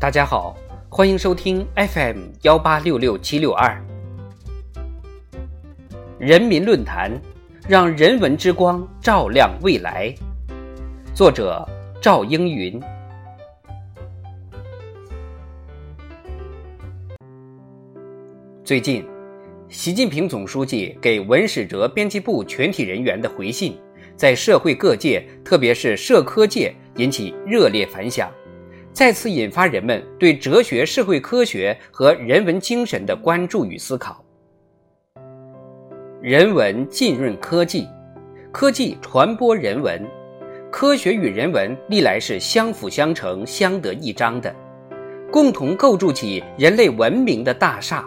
大家好，欢迎收听 FM 幺八六六七六二人民论坛，让人文之光照亮未来。作者赵英云。最近，习近平总书记给文史哲编辑部全体人员的回信，在社会各界，特别是社科界引起热烈反响。再次引发人们对哲学、社会科学和人文精神的关注与思考。人文浸润科技，科技传播人文，科学与人文历来是相辅相成、相得益彰的，共同构筑起人类文明的大厦。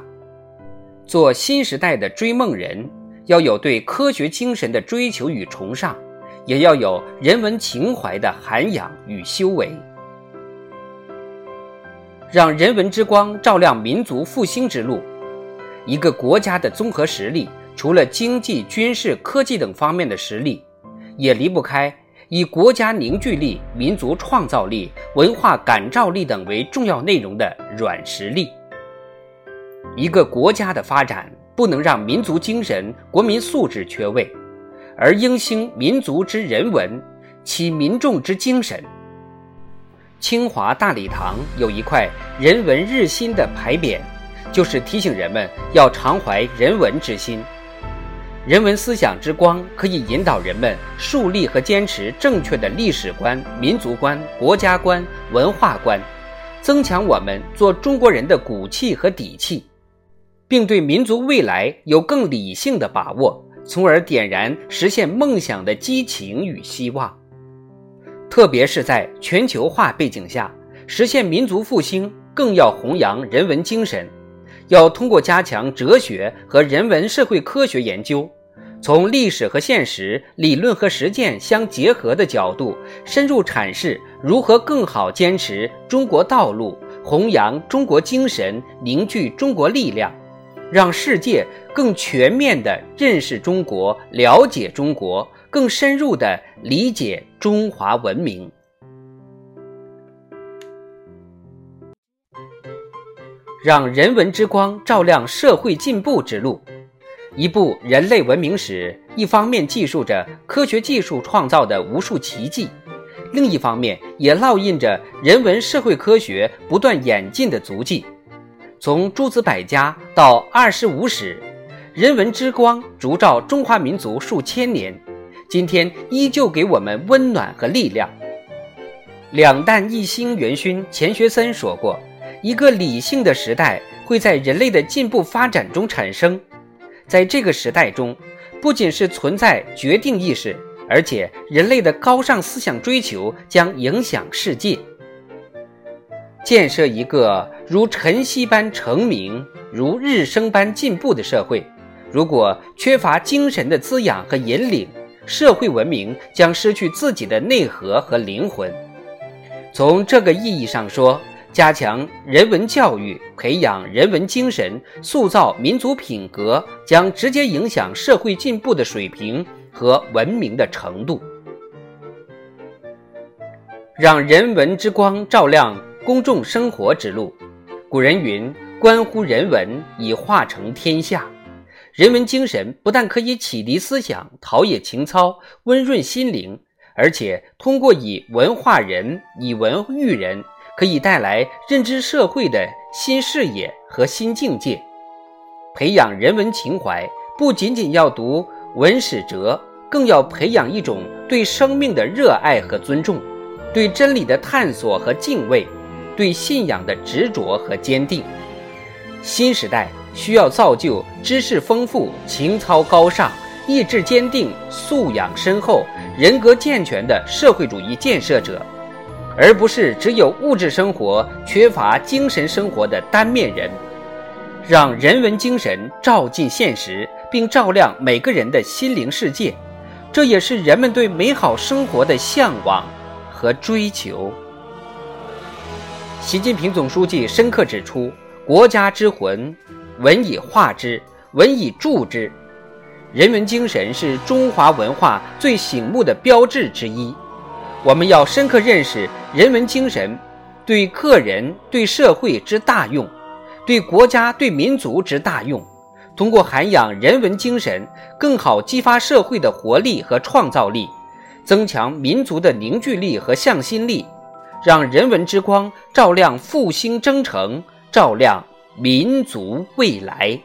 做新时代的追梦人，要有对科学精神的追求与崇尚，也要有人文情怀的涵养与修为。让人文之光照亮民族复兴之路。一个国家的综合实力，除了经济、军事、科技等方面的实力，也离不开以国家凝聚力、民族创造力、文化感召力等为重要内容的软实力。一个国家的发展，不能让民族精神、国民素质缺位，而应兴民族之人文，启民众之精神。清华大礼堂有一块“人文日新”的牌匾，就是提醒人们要常怀人文之心。人文思想之光可以引导人们树立和坚持正确的历史观、民族观、国家观、文化观，增强我们做中国人的骨气和底气，并对民族未来有更理性的把握，从而点燃实现梦想的激情与希望。特别是在全球化背景下，实现民族复兴，更要弘扬人文精神，要通过加强哲学和人文社会科学研究，从历史和现实、理论和实践相结合的角度，深入阐释如何更好坚持中国道路，弘扬中国精神，凝聚中国力量，让世界更全面地认识中国，了解中国。更深入地理解中华文明，让人文之光照亮社会进步之路。一部人类文明史，一方面记述着科学技术创造的无数奇迹，另一方面也烙印着人文社会科学不断演进的足迹。从诸子百家到二十五史，人文之光烛照中华民族数千年。今天依旧给我们温暖和力量。两弹一星元勋钱学森说过：“一个理性的时代会在人类的进步发展中产生，在这个时代中，不仅是存在决定意识，而且人类的高尚思想追求将影响世界。建设一个如晨曦般成名、如日升般进步的社会，如果缺乏精神的滋养和引领。”社会文明将失去自己的内核和灵魂。从这个意义上说，加强人文教育，培养人文精神，塑造民族品格，将直接影响社会进步的水平和文明的程度。让人文之光照亮公众生活之路。古人云：“关乎人文，以化成天下。”人文精神不但可以启迪思想、陶冶情操、温润心灵，而且通过以文化人、以文育人，可以带来认知社会的新视野和新境界。培养人文情怀，不仅仅要读文史哲，更要培养一种对生命的热爱和尊重，对真理的探索和敬畏，对信仰的执着和坚定。新时代。需要造就知识丰富、情操高尚、意志坚定、素养深厚、人格健全的社会主义建设者，而不是只有物质生活缺乏精神生活的单面人。让人文精神照进现实，并照亮每个人的心灵世界，这也是人们对美好生活的向往和追求。习近平总书记深刻指出，国家之魂，文以化之，文以铸之。人文精神是中华文化最醒目的标志之一。我们要深刻认识人文精神对个人、对社会之大用，对国家、对民族之大用。通过涵养人文精神，更好激发社会的活力和创造力，增强民族的凝聚力和向心力。让人文之光照亮复兴征程照亮民族未来。